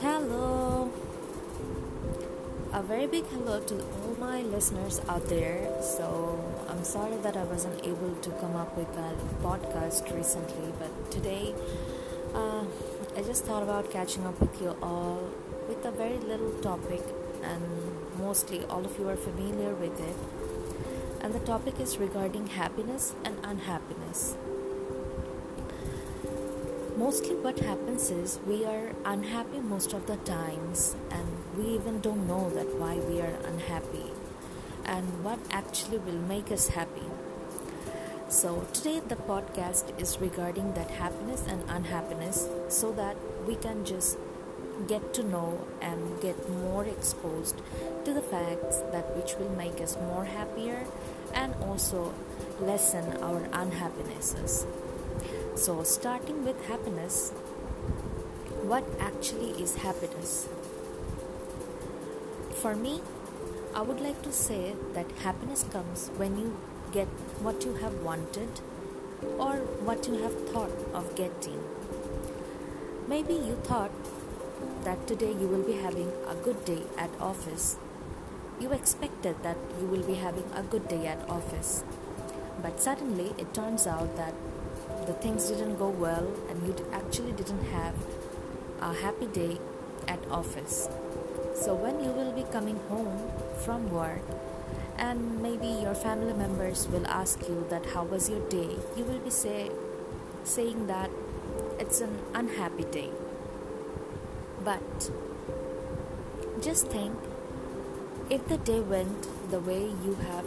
Hello. A very big hello to all my listeners out there. So, I'm sorry that I wasn't able to come up with a podcast recently, but today uh, I just thought about catching up with you all with a very little topic, and mostly all of you are familiar with it. And the topic is regarding happiness and unhappiness. Mostly, what happens is we are unhappy most of the times, and we even don't know that why we are unhappy and what actually will make us happy. So, today the podcast is regarding that happiness and unhappiness so that we can just get to know and get more exposed to the facts that which will make us more happier and also lessen our unhappinesses. So, starting with happiness, what actually is happiness? For me, I would like to say that happiness comes when you get what you have wanted or what you have thought of getting. Maybe you thought that today you will be having a good day at office. You expected that you will be having a good day at office. But suddenly it turns out that the things didn't go well and you actually didn't have a happy day at office. So when you will be coming home from work, and maybe your family members will ask you that how was your day you will be say, saying that it's an unhappy day but just think if the day went the way you have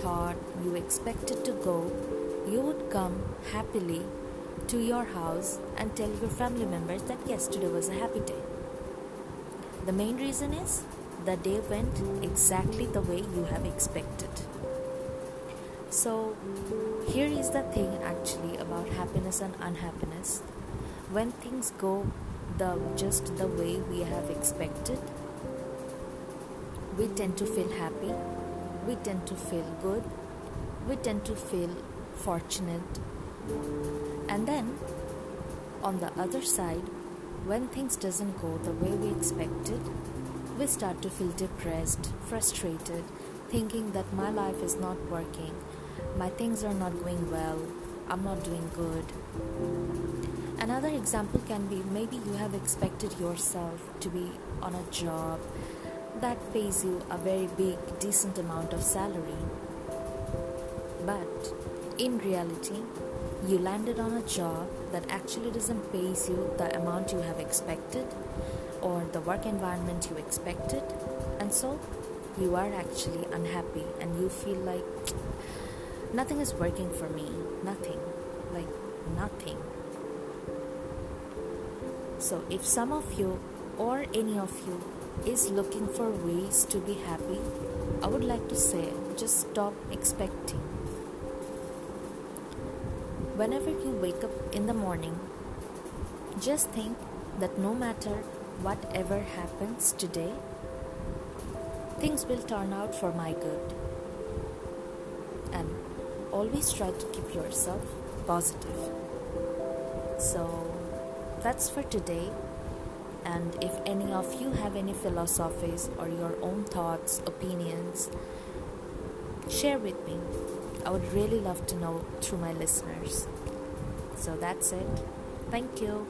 thought you expected to go you would come happily to your house and tell your family members that yesterday was a happy day the main reason is the day went exactly the way you have expected. So, here is the thing actually about happiness and unhappiness. When things go the just the way we have expected, we tend to feel happy, we tend to feel good, we tend to feel fortunate. And then on the other side, when things doesn't go the way we expected, we start to feel depressed, frustrated, thinking that my life is not working, my things are not going well, I'm not doing good. Another example can be maybe you have expected yourself to be on a job that pays you a very big, decent amount of salary. In reality, you landed on a job that actually doesn't pay you the amount you have expected or the work environment you expected, and so you are actually unhappy and you feel like nothing is working for me, nothing, like nothing. So, if some of you or any of you is looking for ways to be happy, I would like to say just stop expecting. Whenever you wake up in the morning, just think that no matter whatever happens today, things will turn out for my good. And always try to keep yourself positive. So that's for today. And if any of you have any philosophies or your own thoughts, opinions, share with me. I would really love to know through my listeners. So that's it. Thank you.